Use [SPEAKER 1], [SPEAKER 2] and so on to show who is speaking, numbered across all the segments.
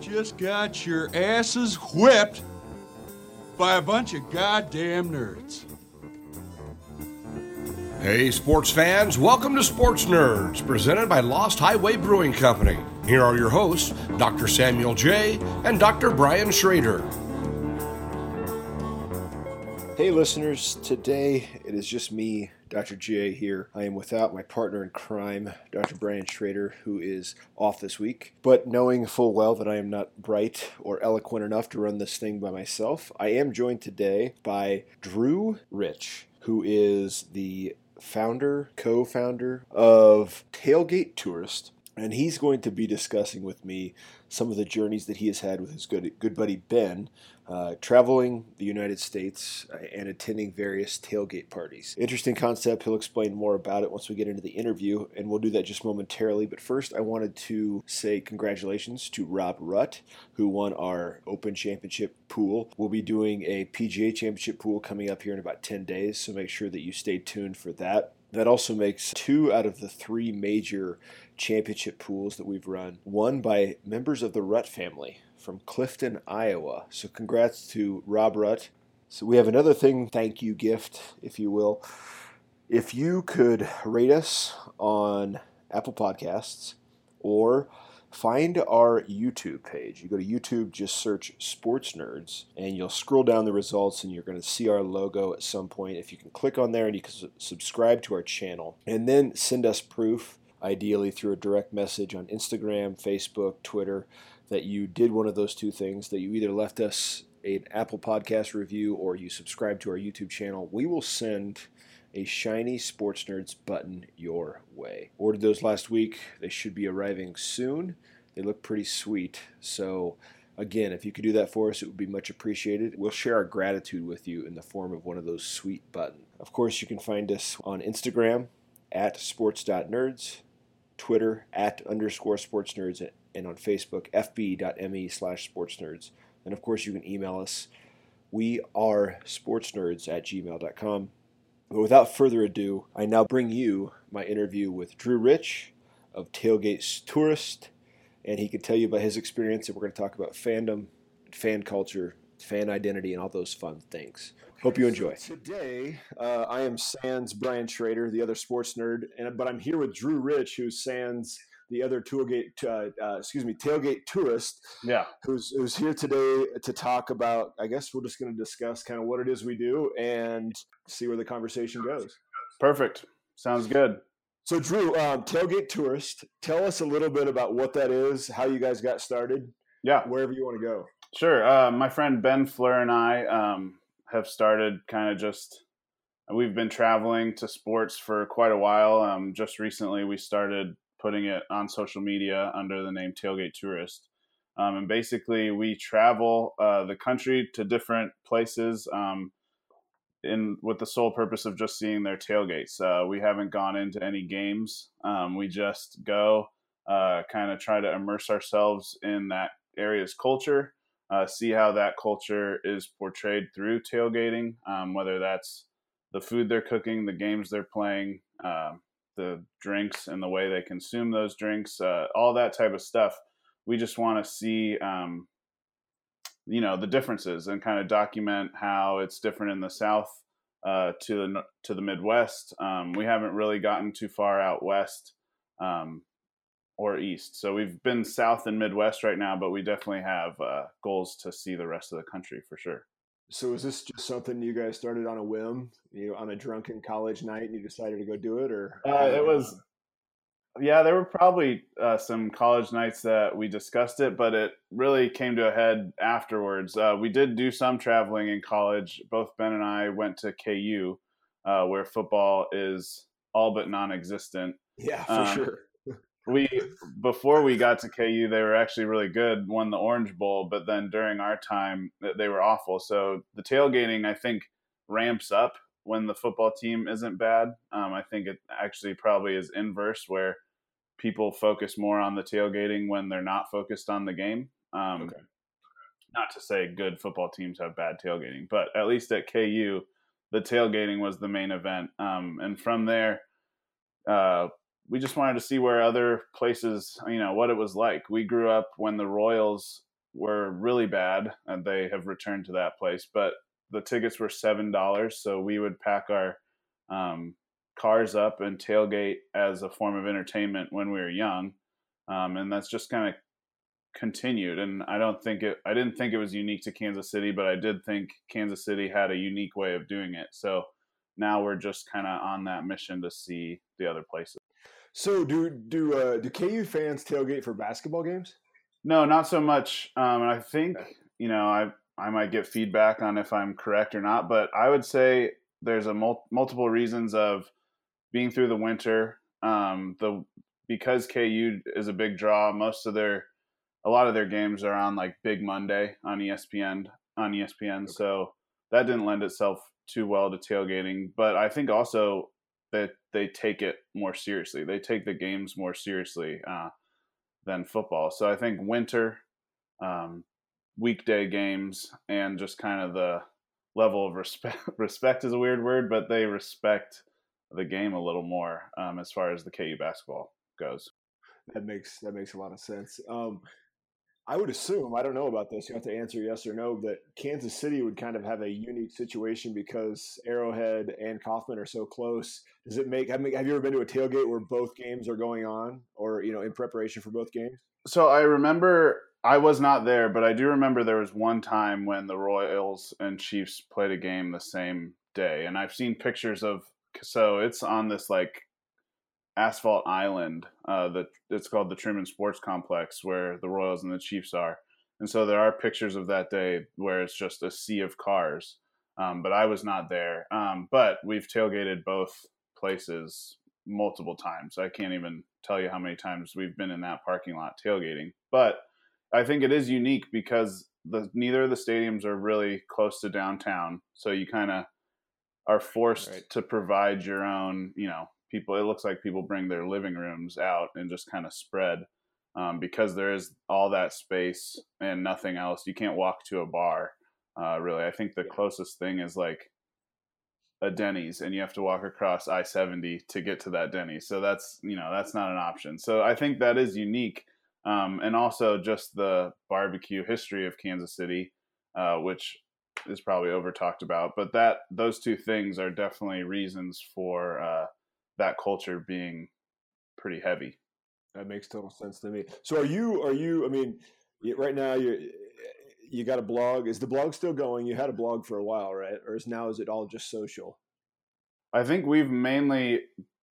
[SPEAKER 1] just got your asses whipped by a bunch of goddamn nerds.
[SPEAKER 2] Hey, sports fans, welcome to Sports Nerds, presented by Lost Highway Brewing Company. Here are your hosts, Dr. Samuel J. and Dr. Brian Schrader.
[SPEAKER 3] Hey, listeners, today it is just me, Dr. J, here. I am without my partner in crime, Dr. Brian Schrader, who is off this week. But knowing full well that I am not bright or eloquent enough to run this thing by myself, I am joined today by Drew Rich, who is the founder, co founder of Tailgate Tourist. And he's going to be discussing with me some of the journeys that he has had with his good, good buddy Ben, uh, traveling the United States uh, and attending various tailgate parties. Interesting concept. He'll explain more about it once we get into the interview, and we'll do that just momentarily. But first, I wanted to say congratulations to Rob Rutt, who won our Open Championship pool. We'll be doing a PGA Championship pool coming up here in about 10 days, so make sure that you stay tuned for that. That also makes two out of the three major championship pools that we've run, won by members of the Rutt family from Clifton, Iowa. So congrats to Rob Rutt. So we have another thing, thank you gift, if you will. If you could rate us on Apple Podcasts or find our YouTube page. You go to YouTube, just search Sports Nerds, and you'll scroll down the results, and you're going to see our logo at some point. If you can click on there and you can subscribe to our channel, and then send us proof, ideally through a direct message on Instagram, Facebook, Twitter, that you did one of those two things, that you either left us an Apple Podcast review or you subscribe to our YouTube channel, we will send a shiny Sports Nerds button your way. Ordered those last week. They should be arriving soon. They look pretty sweet. So, again, if you could do that for us, it would be much appreciated. We'll share our gratitude with you in the form of one of those sweet buttons. Of course, you can find us on Instagram at sports.nerds, Twitter at underscore sports nerds, and on Facebook, fb.me slash sportsnerds. And of course, you can email us. We are sportsnerds at gmail.com. But without further ado, I now bring you my interview with Drew Rich of Tailgate's Tourist, and he can tell you about his experience. And we're going to talk about fandom, fan culture, fan identity, and all those fun things. Hope you enjoy. So today, uh, I am Sans Brian Schrader, the other sports nerd, and but I'm here with Drew Rich, who's Sans the other tailgate, uh, uh, excuse me, tailgate tourist.
[SPEAKER 4] Yeah,
[SPEAKER 3] who's who's here today to talk about. I guess we're just going to discuss kind of what it is we do and see where the conversation goes.
[SPEAKER 4] Perfect. Sounds good.
[SPEAKER 3] So, Drew, um, tailgate tourist, tell us a little bit about what that is, how you guys got started.
[SPEAKER 4] Yeah,
[SPEAKER 3] wherever you want to go.
[SPEAKER 4] Sure. Uh, my friend Ben Fleur and I um, have started kind of just. We've been traveling to sports for quite a while. Um, just recently, we started putting it on social media under the name Tailgate Tourist. Um, and basically, we travel uh, the country to different places um, in with the sole purpose of just seeing their tailgates. Uh, we haven't gone into any games. Um, we just go, uh, kind of try to immerse ourselves in that area's culture, uh, see how that culture is portrayed through tailgating, um, whether that's the food they're cooking, the games they're playing, um, the drinks and the way they consume those drinks, uh, all that type of stuff. We just want to see, um, you know, the differences and kind of document how it's different in the South uh, to the to the Midwest. Um, we haven't really gotten too far out west um, or east, so we've been South and Midwest right now, but we definitely have uh, goals to see the rest of the country for sure.
[SPEAKER 3] So is this just something you guys started on a whim, you know, on a drunken college night, and you decided to go do it, or
[SPEAKER 4] uh, it was? Yeah, there were probably uh, some college nights that we discussed it, but it really came to a head afterwards. Uh, we did do some traveling in college. Both Ben and I went to KU, uh, where football is all but non-existent.
[SPEAKER 3] Yeah, for um, sure
[SPEAKER 4] we before we got to KU, they were actually really good. Won the Orange Bowl, but then during our time, they were awful. So the tailgating, I think, ramps up when the football team isn't bad. Um, I think it actually probably is inverse, where people focus more on the tailgating when they're not focused on the game. Um, okay. Not to say good football teams have bad tailgating, but at least at KU, the tailgating was the main event. Um, and from there, uh, we just wanted to see where other places, you know, what it was like. We grew up when the Royals were really bad, and they have returned to that place. But the tickets were seven dollars, so we would pack our um, cars up and tailgate as a form of entertainment when we were young, um, and that's just kind of continued. And I don't think it. I didn't think it was unique to Kansas City, but I did think Kansas City had a unique way of doing it. So now we're just kind of on that mission to see the other places.
[SPEAKER 3] So do do uh, do KU fans tailgate for basketball games?
[SPEAKER 4] No, not so much. Um, I think you know I I might get feedback on if I'm correct or not, but I would say there's a mul- multiple reasons of being through the winter. Um, the because KU is a big draw, most of their a lot of their games are on like Big Monday on ESPN on ESPN, okay. so that didn't lend itself too well to tailgating. But I think also that they take it more seriously. They take the games more seriously uh, than football. So I think winter, um, weekday games, and just kind of the level of respect. respect is a weird word, but they respect the game a little more um, as far as the KU basketball goes.
[SPEAKER 3] That makes that makes a lot of sense. Um, I would assume, I don't know about this, you have to answer yes or no, that Kansas City would kind of have a unique situation because Arrowhead and Kauffman are so close. Does it make, have you ever been to a tailgate where both games are going on or, you know, in preparation for both games?
[SPEAKER 4] So I remember, I was not there, but I do remember there was one time when the Royals and Chiefs played a game the same day. And I've seen pictures of, so it's on this like asphalt island uh, that it's called the Truman Sports Complex, where the Royals and the Chiefs are. And so there are pictures of that day where it's just a sea of cars. Um, but I was not there. Um, but we've tailgated both places multiple times. I can't even tell you how many times we've been in that parking lot tailgating. But I think it is unique because the neither of the stadiums are really close to downtown, so you kind of are forced right. to provide your own, you know, people it looks like people bring their living rooms out and just kind of spread um, because there is all that space and nothing else you can't walk to a bar uh, really. I think the closest thing is like a denny's and you have to walk across i-70 to get to that denny's so that's you know that's not an option. So i think that is unique um, and also just the barbecue history of kansas city uh, which is probably over talked about but that those two things are definitely reasons for uh, that culture being pretty heavy.
[SPEAKER 3] That makes total sense to me. So are you are you I mean right now you you got a blog is the blog still going? You had a blog for a while, right? Or is now is it all just social?
[SPEAKER 4] I think we've mainly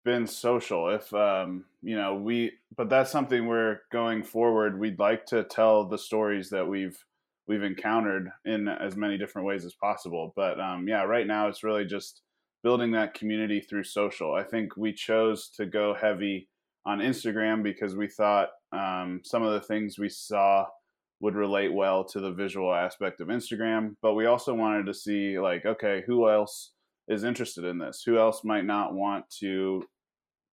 [SPEAKER 4] been social if um you know we but that's something we're going forward we'd like to tell the stories that we've we've encountered in as many different ways as possible but um yeah right now it's really just building that community through social. I think we chose to go heavy on Instagram because we thought um, some of the things we saw would relate well to the visual aspect of Instagram, but we also wanted to see like, okay, who else is interested in this? Who else might not want to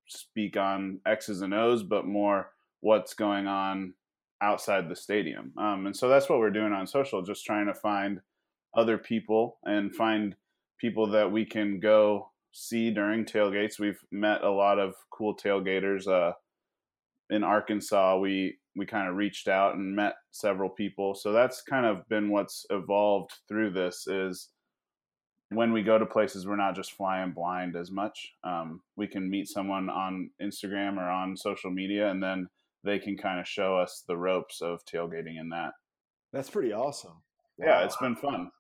[SPEAKER 4] speak on X's and O's, but more what's going on outside the stadium? Um, and so that's what we're doing on social, just trying to find other people and find people that we can go see during tailgates. We've met a lot of cool tailgaters. Uh, in Arkansas, we we kind of reached out and met several people. So that's kind of been what's evolved through this is when we go to places, we're not just flying blind as much. Um, we can meet someone on Instagram or on social media, and then they can kind of show us the ropes of tailgating in that.
[SPEAKER 3] That's pretty awesome.
[SPEAKER 4] Wow. Yeah, it's been fun.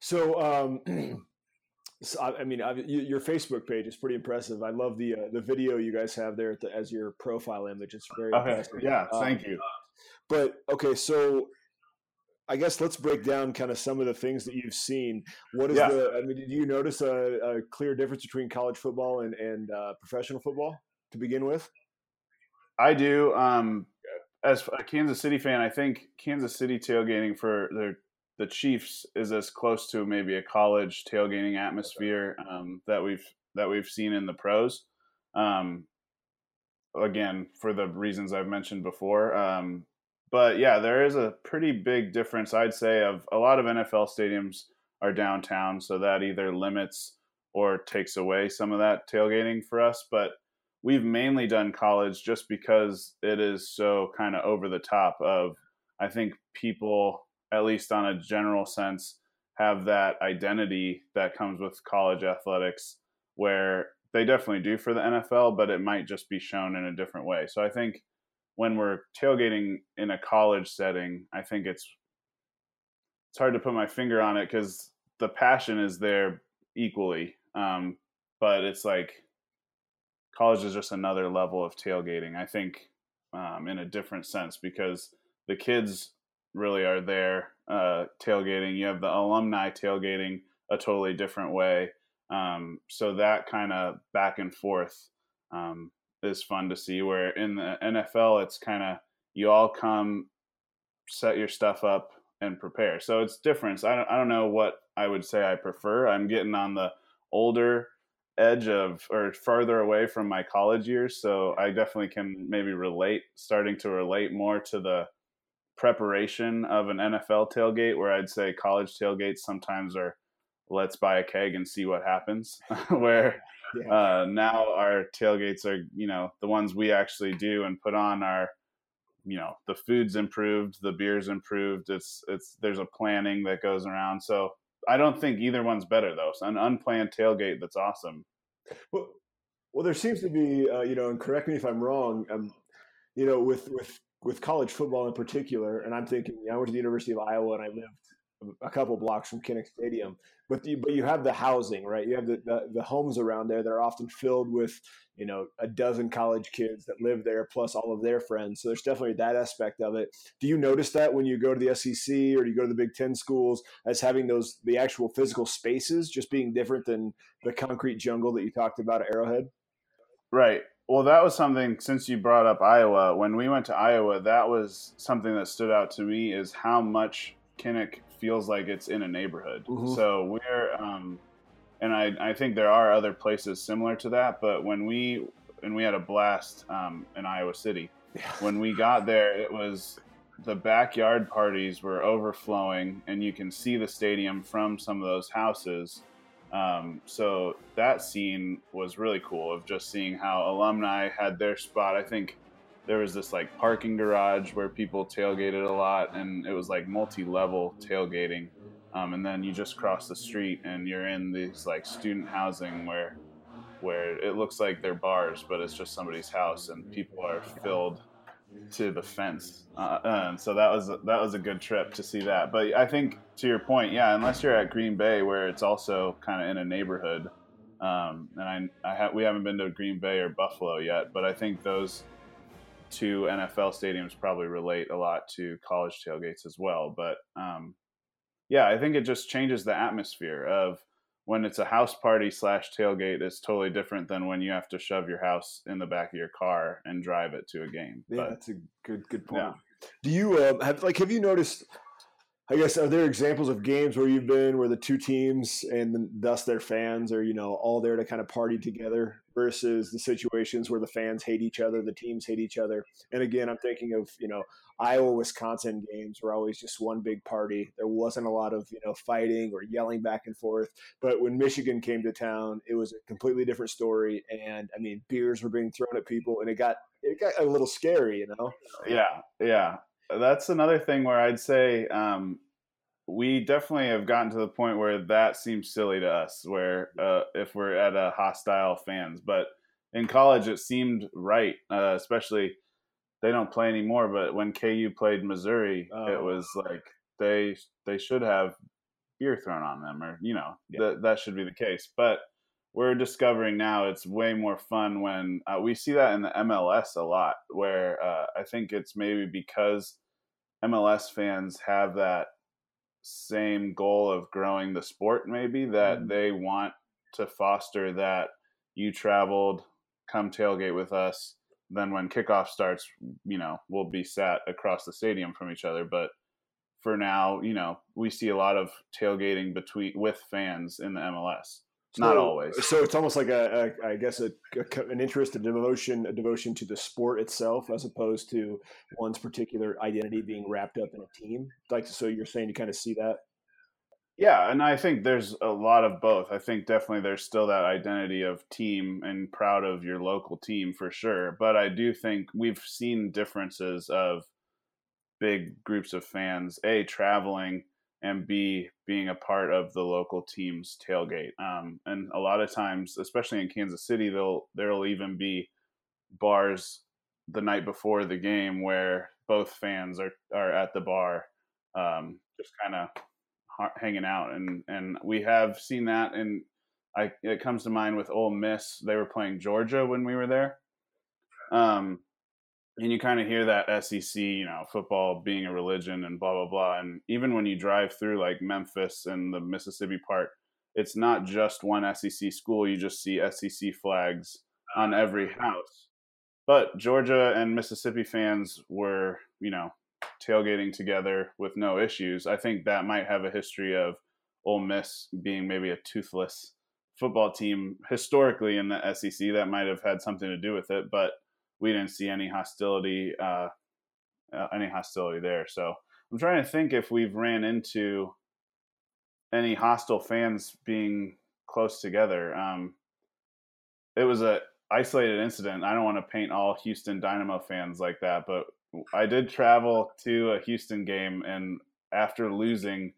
[SPEAKER 3] So, um, So, I mean, I, your Facebook page is pretty impressive. I love the uh, the video you guys have there the, as your profile image. It's very okay. impressive.
[SPEAKER 4] Yeah, thank um, you.
[SPEAKER 3] But okay, so I guess let's break down kind of some of the things that you've seen. What is yeah. the? I mean, did you notice a, a, clear difference between college football and and uh, professional football to begin with?
[SPEAKER 4] I do. Um, as a Kansas City fan, I think Kansas City tailgating for their the Chiefs is as close to maybe a college tailgating atmosphere um, that we've that we've seen in the pros. Um, again, for the reasons I've mentioned before. Um, but yeah, there is a pretty big difference, I'd say, of a lot of NFL stadiums are downtown, so that either limits or takes away some of that tailgating for us. But we've mainly done college just because it is so kind of over the top of I think people, at least on a general sense, have that identity that comes with college athletics where they definitely do for the NFL, but it might just be shown in a different way. So I think when we're tailgating in a college setting, I think it's it's hard to put my finger on it because the passion is there equally, um, but it's like college is just another level of tailgating. I think um, in a different sense because the kids really are there uh, tailgating. You have the alumni tailgating a totally different way. Um, so that kind of back and forth um, is fun to see. Where in the NFL, it's kind of you all come, set your stuff up, and prepare. So it's different. I don't, I don't know what I would say I prefer. I'm getting on the older edge of or farther away from my college years so i definitely can maybe relate starting to relate more to the preparation of an nfl tailgate where i'd say college tailgates sometimes are let's buy a keg and see what happens where yeah. uh, now our tailgates are you know the ones we actually do and put on our you know the food's improved the beer's improved it's it's there's a planning that goes around so I don't think either one's better though. So an unplanned tailgate that's awesome.
[SPEAKER 3] Well, well, there seems to be, uh, you know, and correct me if I'm wrong. Um, you know, with with with college football in particular, and I'm thinking, I went to the University of Iowa and I lived a couple blocks from Kinnick Stadium. But you, but you have the housing, right? You have the, the, the homes around there that are often filled with you know a dozen college kids that live there plus all of their friends. So there's definitely that aspect of it. Do you notice that when you go to the SEC or you go to the Big Ten schools as having those the actual physical spaces just being different than the concrete jungle that you talked about at Arrowhead?
[SPEAKER 4] Right. Well, that was something since you brought up Iowa. When we went to Iowa, that was something that stood out to me is how much Kinnick feels like it's in a neighborhood. Mm-hmm. So we're, um, and I, I think there are other places similar to that. But when we, and we had a blast um, in Iowa City. When we got there, it was the backyard parties were overflowing, and you can see the stadium from some of those houses. Um, so that scene was really cool of just seeing how alumni had their spot. I think there was this like parking garage where people tailgated a lot and it was like multi-level tailgating um, and then you just cross the street and you're in these like student housing where where it looks like they're bars but it's just somebody's house and people are filled to the fence uh, and so that was that was a good trip to see that but i think to your point yeah unless you're at green bay where it's also kind of in a neighborhood um, and i, I ha- we haven't been to green bay or buffalo yet but i think those two NFL stadiums probably relate a lot to college tailgates as well. But um, yeah, I think it just changes the atmosphere of when it's a house party slash tailgate. It's totally different than when you have to shove your house in the back of your car and drive it to a game.
[SPEAKER 3] Yeah, but, that's a good good point. Yeah. Do you uh, have like have you noticed? I guess are there examples of games where you've been where the two teams and thus their fans are you know all there to kind of party together versus the situations where the fans hate each other, the teams hate each other. And again, I'm thinking of you know Iowa Wisconsin games were always just one big party. There wasn't a lot of you know fighting or yelling back and forth. But when Michigan came to town, it was a completely different story. And I mean, beers were being thrown at people, and it got it got a little scary, you know.
[SPEAKER 4] Yeah, yeah that's another thing where I'd say um, we definitely have gotten to the point where that seems silly to us, where uh, if we're at a hostile fans, but in college it seemed right, uh, especially they don't play anymore. But when KU played Missouri, oh. it was like they they should have beer thrown on them, or you know yeah. that that should be the case. But we're discovering now it's way more fun when uh, we see that in the MLS a lot, where uh, I think it's maybe because MLS fans have that same goal of growing the sport, maybe that mm. they want to foster that you traveled, come tailgate with us. Then when kickoff starts, you know, we'll be sat across the stadium from each other. But for now, you know, we see a lot of tailgating between with fans in the MLS. So, Not always.
[SPEAKER 3] So it's almost like a, a I guess, a, a, an interest, a devotion, a devotion to the sport itself, as opposed to one's particular identity being wrapped up in a team. Like, so you're saying you kind of see that.
[SPEAKER 4] Yeah, and I think there's a lot of both. I think definitely there's still that identity of team and proud of your local team for sure. But I do think we've seen differences of big groups of fans, a traveling and b being a part of the local team's tailgate. Um, and a lot of times, especially in Kansas City, they'll there'll even be bars the night before the game where both fans are are at the bar, um, just kind of hanging out, and and we have seen that, and I it comes to mind with Ole Miss. They were playing Georgia when we were there. Um, and you kind of hear that SEC, you know, football being a religion and blah blah blah. And even when you drive through like Memphis and the Mississippi part, it's not just one SEC school. You just see SEC flags on ah. every house. But Georgia and Mississippi fans were, you know, tailgating together with no issues. I think that might have a history of Ole Miss being maybe a toothless football team historically in the SEC. That might have had something to do with it, but we didn't see any hostility uh, uh, any hostility there. So I'm trying to think if we've ran into any hostile fans being close together. Um, it was a isolated incident. I don't want to paint all Houston Dynamo fans like that, but I did travel to a Houston game, and after losing,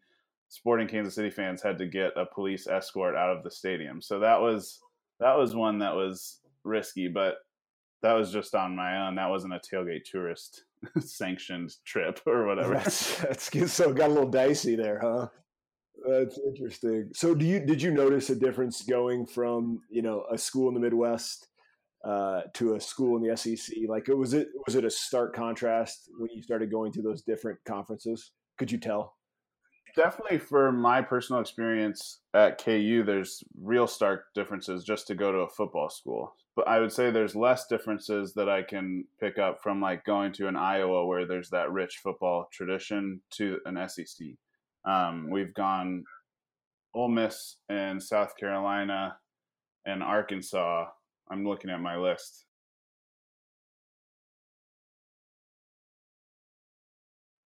[SPEAKER 4] Sporting Kansas City fans had to get a police escort out of the stadium. So that was that was one that was risky, but that was just on my own. That wasn't a tailgate tourist sanctioned trip or whatever.
[SPEAKER 3] That's, that's so got a little dicey there, huh? That's interesting. So, do you did you notice a difference going from you know a school in the Midwest uh, to a school in the SEC? Like, was it was it a stark contrast when you started going to those different conferences? Could you tell?
[SPEAKER 4] Definitely, for my personal experience at KU, there's real stark differences just to go to a football school but I would say there's less differences that I can pick up from like going to an Iowa where there's that rich football tradition to an SEC. Um, we've gone Ole Miss and South Carolina and Arkansas. I'm looking at my list.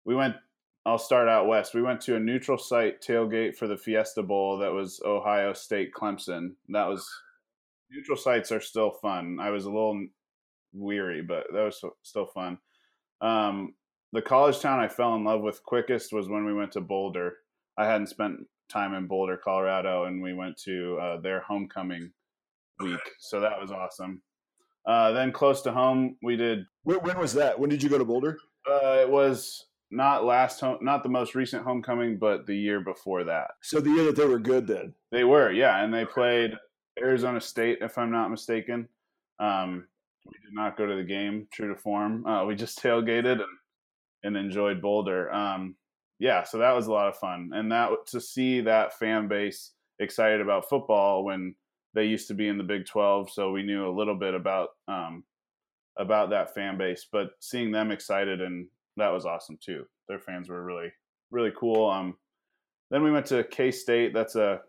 [SPEAKER 4] We went. I'll start out west. We went to a neutral site tailgate for the Fiesta Bowl that was Ohio State Clemson. That was neutral sites are still fun. I was a little weary, but that was still fun. Um, the college town I fell in love with quickest was when we went to Boulder. I hadn't spent time in Boulder, Colorado, and we went to uh, their homecoming week, so that was awesome. Uh, then close to home, we did.
[SPEAKER 3] When, when, was that? When did you go to Boulder?
[SPEAKER 4] Uh, it was not last home, not the most recent homecoming, but the year before that.
[SPEAKER 3] So the year that they were good, then
[SPEAKER 4] they were, yeah, and they played Arizona State, if I'm not mistaken. Um, we did not go to the game, true to form. Uh, we just tailgated and, and enjoyed Boulder. Um, yeah, so that was a lot of fun, and that to see that fan base excited about football when they used to be in the Big Twelve, so we knew a little bit about um, about that fan base. But seeing them excited and that was awesome too. Their fans were really really cool. Um, then we went to K State. That's a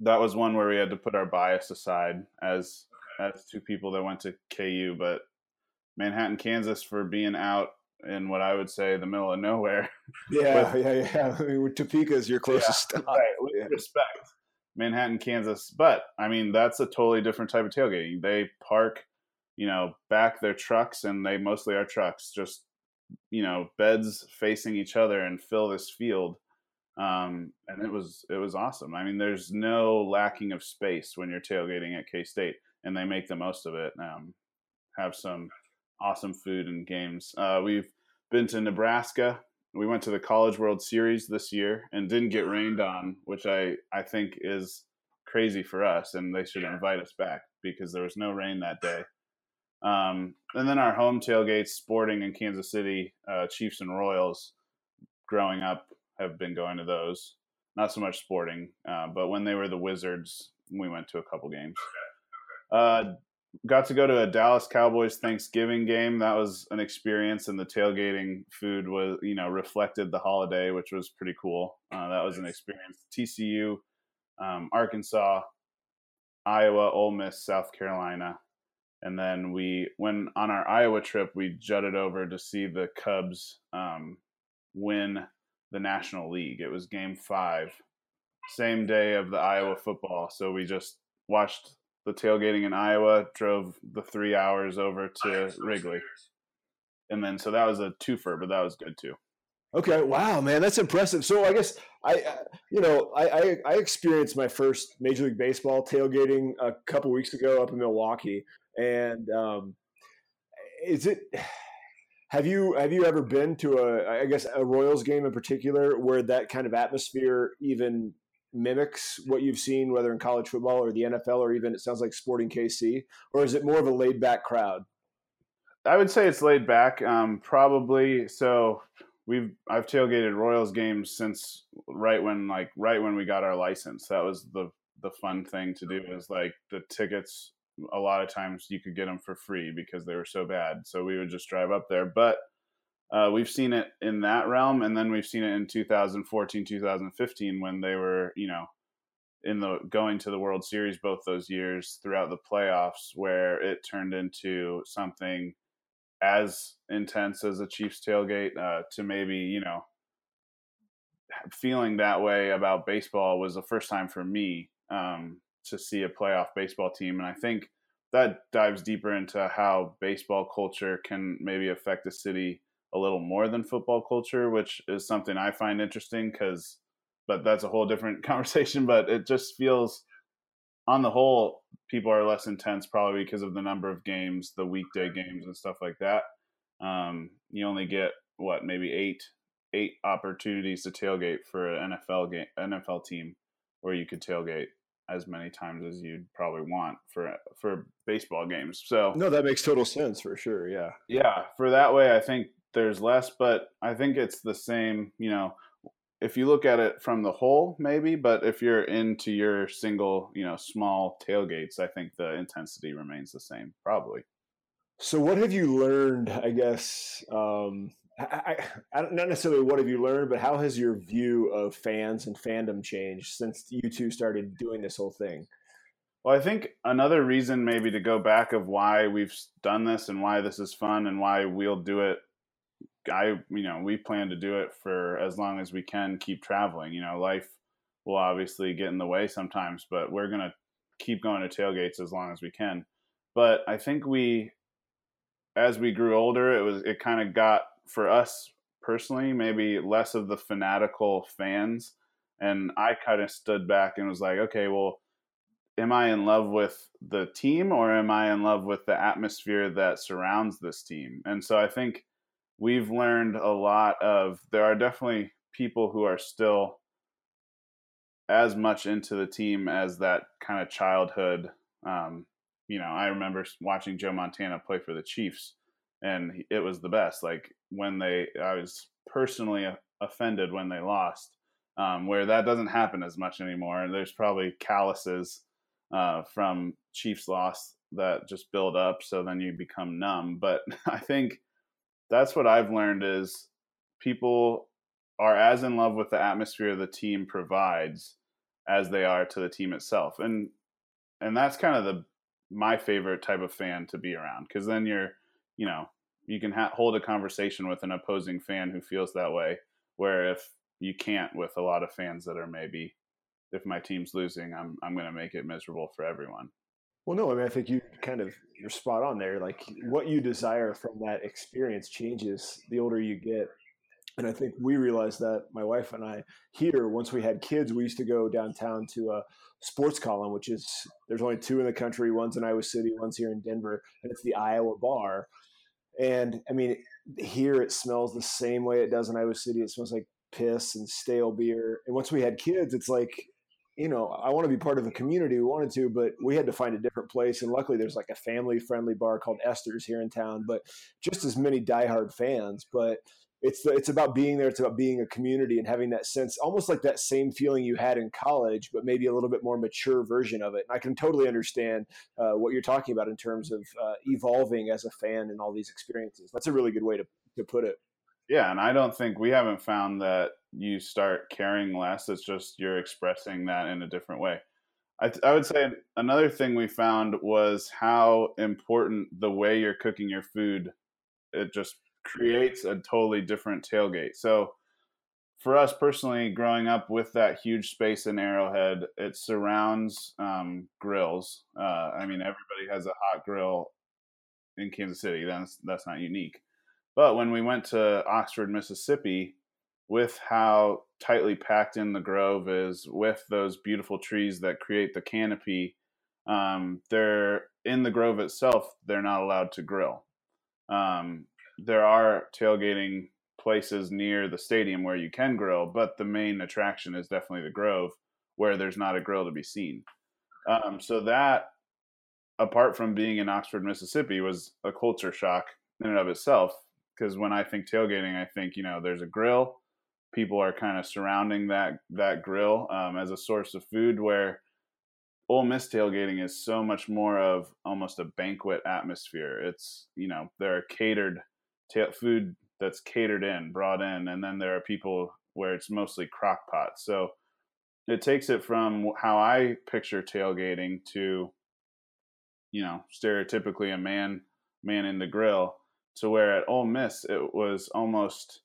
[SPEAKER 4] that was one where we had to put our bias aside as as two people that went to KU, but Manhattan, Kansas, for being out in what I would say the middle of nowhere.
[SPEAKER 3] Yeah, with, yeah, yeah. I mean, Topeka is your closest yeah.
[SPEAKER 4] Right, with yeah. respect, Manhattan, Kansas. But I mean, that's a totally different type of tailgating. They park, you know, back their trucks, and they mostly are trucks, just you know, beds facing each other, and fill this field um, and it was it was awesome. I mean, there's no lacking of space when you're tailgating at K State, and they make the most of it. Um, have some awesome food and games. Uh, we've been to Nebraska. We went to the College World Series this year and didn't get rained on, which I I think is crazy for us, and they should invite us back because there was no rain that day. Um, and then our home tailgates, Sporting in Kansas City, uh, Chiefs and Royals. Growing up, have been going to those. Not so much sporting, uh, but when they were the Wizards, we went to a couple games. Okay. Okay. Uh, got to go to a Dallas Cowboys Thanksgiving game. That was an experience, and the tailgating food was, you know, reflected the holiday, which was pretty cool. Uh, that was an experience. TCU, um, Arkansas, Iowa, Ole Miss, South Carolina, and then we, when on our Iowa trip, we jutted over to see the Cubs um, win the National League. It was game five, same day of the Iowa football. So we just watched the tailgating in Iowa, drove the three hours over to Wrigley. and then so that was a twofer, but that was good too.
[SPEAKER 3] Okay, wow, man, that's impressive. So I guess I, you know, I, I, I experienced my first Major League Baseball tailgating a couple weeks ago up in Milwaukee, and um, is it? Have you have you ever been to a I guess a Royals game in particular where that kind of atmosphere even mimics what you've seen whether in college football or the NFL or even it sounds like Sporting KC or is it more of a laid back crowd?
[SPEAKER 4] I would say it's laid back. Um, probably so. We've I've tailgated Royals games since right when like right when we got our license. That was the the fun thing to do is like the tickets a lot of times you could get them for free because they were so bad. So we would just drive up there. But uh, we've seen it in that realm, and then we've seen it in 2014, 2015 when they were, you know, in the going to the World Series both those years throughout the playoffs, where it turned into something as intense as a Chiefs tailgate uh, to maybe, you know, feeling that way about baseball was the first time for me. Um, to see a playoff baseball team. And I think that dives deeper into how baseball culture can maybe affect a city a little more than football culture, which is something I find interesting because, but that's a whole different conversation. But it just feels, on the whole, people are less intense probably because of the number of games, the weekday games and stuff like that. Um, you only get what maybe eight eight opportunities to tailgate for an NFL game NFL team where you could tailgate as many times as you'd probably want for for baseball games. So
[SPEAKER 3] no, that makes total sense for sure. Yeah,
[SPEAKER 4] yeah. For that way, I think there's less, but I think it's the same. You know, if you look at it from the whole, maybe, but if you're into your single, you know, small tailgates, I think the intensity remains the same, probably.
[SPEAKER 3] So, what have you learned? I guess um, I, I, not necessarily what have you learned, but how has your view of fans and fandom changed since you two started doing this whole thing?
[SPEAKER 4] Well, I think another reason maybe to go back of why we've done this and why this is fun and why we'll do it. I, you know, we plan to do it for as long as we can keep traveling. You know, life will obviously get in the way sometimes, but we're going to keep going to tailgates as long as we can. But I think we, as we grew older, it was, it kind of got for us personally, maybe less of the fanatical fans. And I kind of stood back and was like, okay, well, am I in love with the team or am I in love with the atmosphere that surrounds this team? And so I think we've learned a lot of, there are definitely people who are still as much into the team as that kind of childhood. Um, you know, I remember watching Joe Montana play for the Chiefs and it was the best. Like when they, I was personally offended when they lost, um, where that doesn't happen as much anymore. And there's probably calluses uh, from Chiefs loss that just build up, so then you become numb. But I think that's what I've learned is people are as in love with the atmosphere the team provides as they are to the team itself, and and that's kind of the my favorite type of fan to be around because then you're you know you can ha- hold a conversation with an opposing fan who feels that way where if you can't with a lot of fans that are maybe if my team's losing i'm i'm going to make it miserable for everyone.
[SPEAKER 3] Well no i mean i think you kind of you're spot on there. Like what you desire from that experience changes the older you get. And i think we realized that my wife and i here once we had kids we used to go downtown to a sports column which is there's only two in the country one's in iowa city one's here in denver and it's the iowa bar and I mean, here it smells the same way it does in Iowa City. It smells like piss and stale beer. And once we had kids, it's like, you know, I want to be part of a community. We wanted to, but we had to find a different place. And luckily, there's like a family friendly bar called Esther's here in town, but just as many diehard fans. But it's the, it's about being there. It's about being a community and having that sense, almost like that same feeling you had in college, but maybe a little bit more mature version of it. And I can totally understand uh, what you're talking about in terms of uh, evolving as a fan and all these experiences. That's a really good way to to put it.
[SPEAKER 4] Yeah, and I don't think we haven't found that you start caring less. It's just you're expressing that in a different way. I, I would say another thing we found was how important the way you're cooking your food. It just creates a totally different tailgate. So for us personally, growing up with that huge space in Arrowhead, it surrounds um, grills. Uh, I mean, everybody has a hot grill in Kansas City. That's that's not unique. But when we went to Oxford, Mississippi, with how tightly packed in the grove is, with those beautiful trees that create the canopy, um, they're in the grove itself. They're not allowed to grill. Um, there are tailgating places near the stadium where you can grill, but the main attraction is definitely the grove, where there's not a grill to be seen. Um, so that, apart from being in Oxford, Mississippi, was a culture shock in and of itself. Because when I think tailgating, I think you know there's a grill, people are kind of surrounding that that grill um, as a source of food. Where Ole Miss tailgating is so much more of almost a banquet atmosphere. It's you know there are catered ta- food that's catered in, brought in, and then there are people where it's mostly crock pot. So it takes it from how I picture tailgating to, you know, stereotypically a man man in the grill to where at Ole Miss it was almost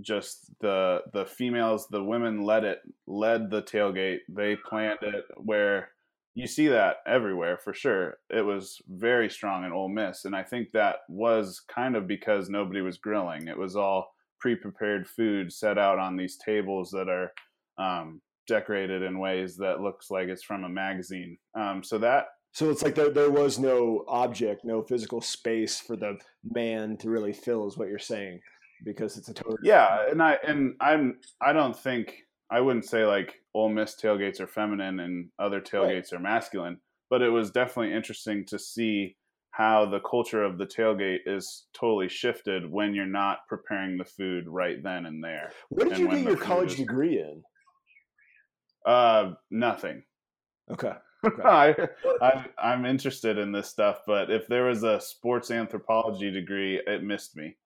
[SPEAKER 4] just the the females, the women led it, led the tailgate. They planned it where you see that everywhere for sure. It was very strong in Ole Miss, and I think that was kind of because nobody was grilling. It was all pre-prepared food set out on these tables that are um, decorated in ways that looks like it's from a magazine. Um, so that
[SPEAKER 3] so it's like there, there was no object, no physical space for the man to really fill, is what you're saying, because it's a total.
[SPEAKER 4] Yeah, and I and I'm I don't think I wouldn't say like Ole Miss tailgates are feminine and other tailgates right. are masculine, but it was definitely interesting to see how the culture of the tailgate is totally shifted when you're not preparing the food right then and there.
[SPEAKER 3] What did you get your college is... degree in?
[SPEAKER 4] Uh, nothing.
[SPEAKER 3] Okay.
[SPEAKER 4] okay. I, I, I'm interested in this stuff, but if there was a sports anthropology degree, it missed me.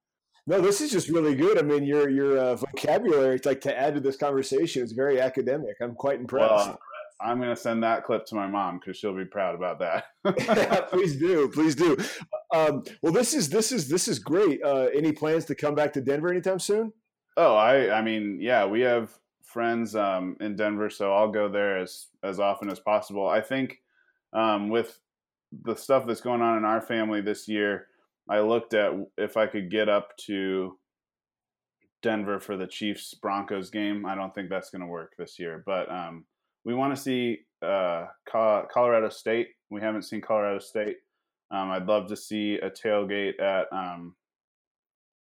[SPEAKER 3] No, this is just really good. I mean, your your uh, vocabulary, like to add to this conversation, is very academic. I'm quite impressed. Well,
[SPEAKER 4] I'm going to send that clip to my mom because she'll be proud about that.
[SPEAKER 3] please do, please do. Um, well, this is this is this is great. Uh, any plans to come back to Denver anytime soon?
[SPEAKER 4] Oh, I I mean, yeah, we have friends um, in Denver, so I'll go there as as often as possible. I think um, with the stuff that's going on in our family this year I looked at if I could get up to Denver for the Chiefs Broncos game. I don't think that's going to work this year, but um, we want to see uh, Colorado State. We haven't seen Colorado State. Um, I'd love to see a tailgate at um,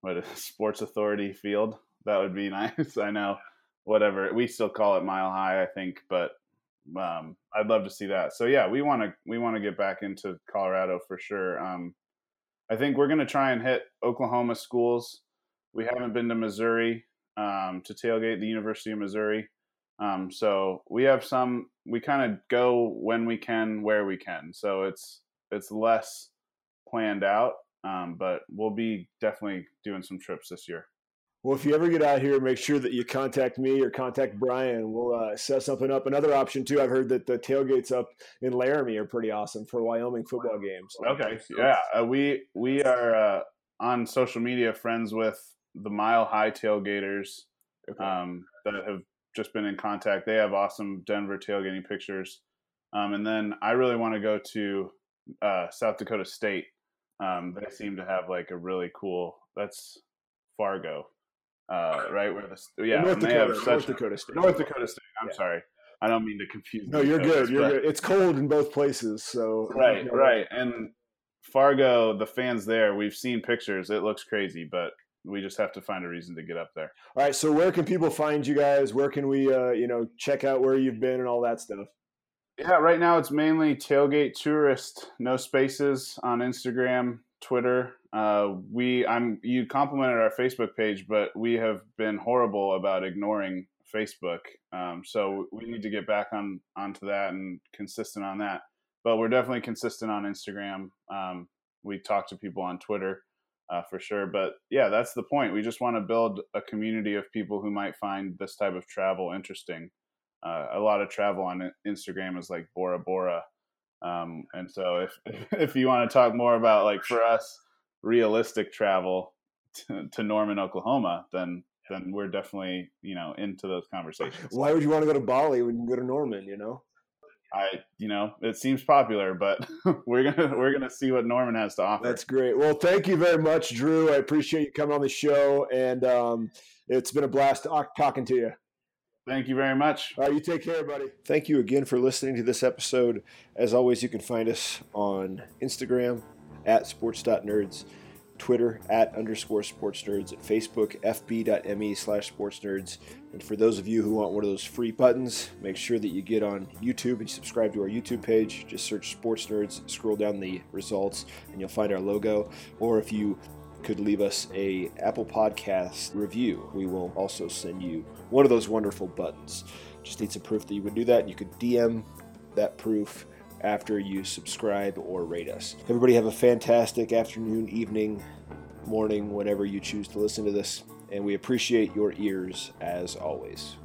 [SPEAKER 4] what is Sports Authority Field. That would be nice. I know, whatever we still call it Mile High, I think, but um, I'd love to see that. So yeah, we want to we want to get back into Colorado for sure. Um, I think we're going to try and hit Oklahoma schools. We haven't been to Missouri um, to tailgate the University of Missouri. Um, so we have some. We kind of go when we can, where we can. So it's it's less planned out, um, but we'll be definitely doing some trips this year.
[SPEAKER 3] Well, if you ever get out here, make sure that you contact me or contact Brian. We'll uh, set something up. Another option too. I've heard that the tailgates up in Laramie are pretty awesome for Wyoming football games.
[SPEAKER 4] Okay, yeah, uh, we we are uh, on social media friends with the Mile High tailgaters okay. um, that have just been in contact. They have awesome Denver tailgating pictures, um, and then I really want to go to uh, South Dakota State. Um, they seem to have like a really cool. That's Fargo uh, right? Where the yeah,
[SPEAKER 3] North Dakota, North Dakota State.
[SPEAKER 4] North Dakota State. I'm yeah. sorry. I don't mean to confuse.
[SPEAKER 3] No, you're good. You're good. It's cold in both places, so
[SPEAKER 4] right, you know, right. And Fargo, the fans there, we've seen pictures. It looks crazy, but we just have to find a reason to get up there.
[SPEAKER 3] All right. So where can people find you guys? Where can we, uh, you know, check out where you've been and all that stuff?
[SPEAKER 4] Yeah, right now it's mainly tailgate tourist, no spaces on Instagram, Twitter. Uh, we I'm you complimented our Facebook page, but we have been horrible about ignoring Facebook. Um, so we need to get back on onto that and consistent on that. But we're definitely consistent on Instagram. Um, we talk to people on Twitter uh, for sure. But yeah, that's the point. We just want to build a community of people who might find this type of travel interesting. Uh, a lot of travel on Instagram is like Bora Bora. Um, and so if if you want to talk more about like for us realistic travel to, to Norman, Oklahoma, then then we're definitely you know into those conversations.
[SPEAKER 3] Why would you want to go to Bali when you can go to Norman? You know.
[SPEAKER 4] I, you know, it seems popular, but we're gonna we're gonna see what Norman has to offer.
[SPEAKER 3] That's great. Well, thank you very much, Drew. I appreciate you coming on the show, and um, it's been a blast talking to you.
[SPEAKER 4] Thank you very much.
[SPEAKER 3] All right, you take care, buddy. Thank you again for listening to this episode. As always, you can find us on Instagram at sports.nerds, Twitter at underscore sports nerds, and Facebook fb.me slash sports nerds. And for those of you who want one of those free buttons, make sure that you get on YouTube and subscribe to our YouTube page. Just search Sports Nerds, scroll down the results, and you'll find our logo. Or if you could leave us a Apple Podcast review, we will also send you one of those wonderful buttons. Just need some proof that you would do that. You could DM that proof after you subscribe or rate us. Everybody have a fantastic afternoon, evening, morning, whenever you choose to listen to this, and we appreciate your ears as always.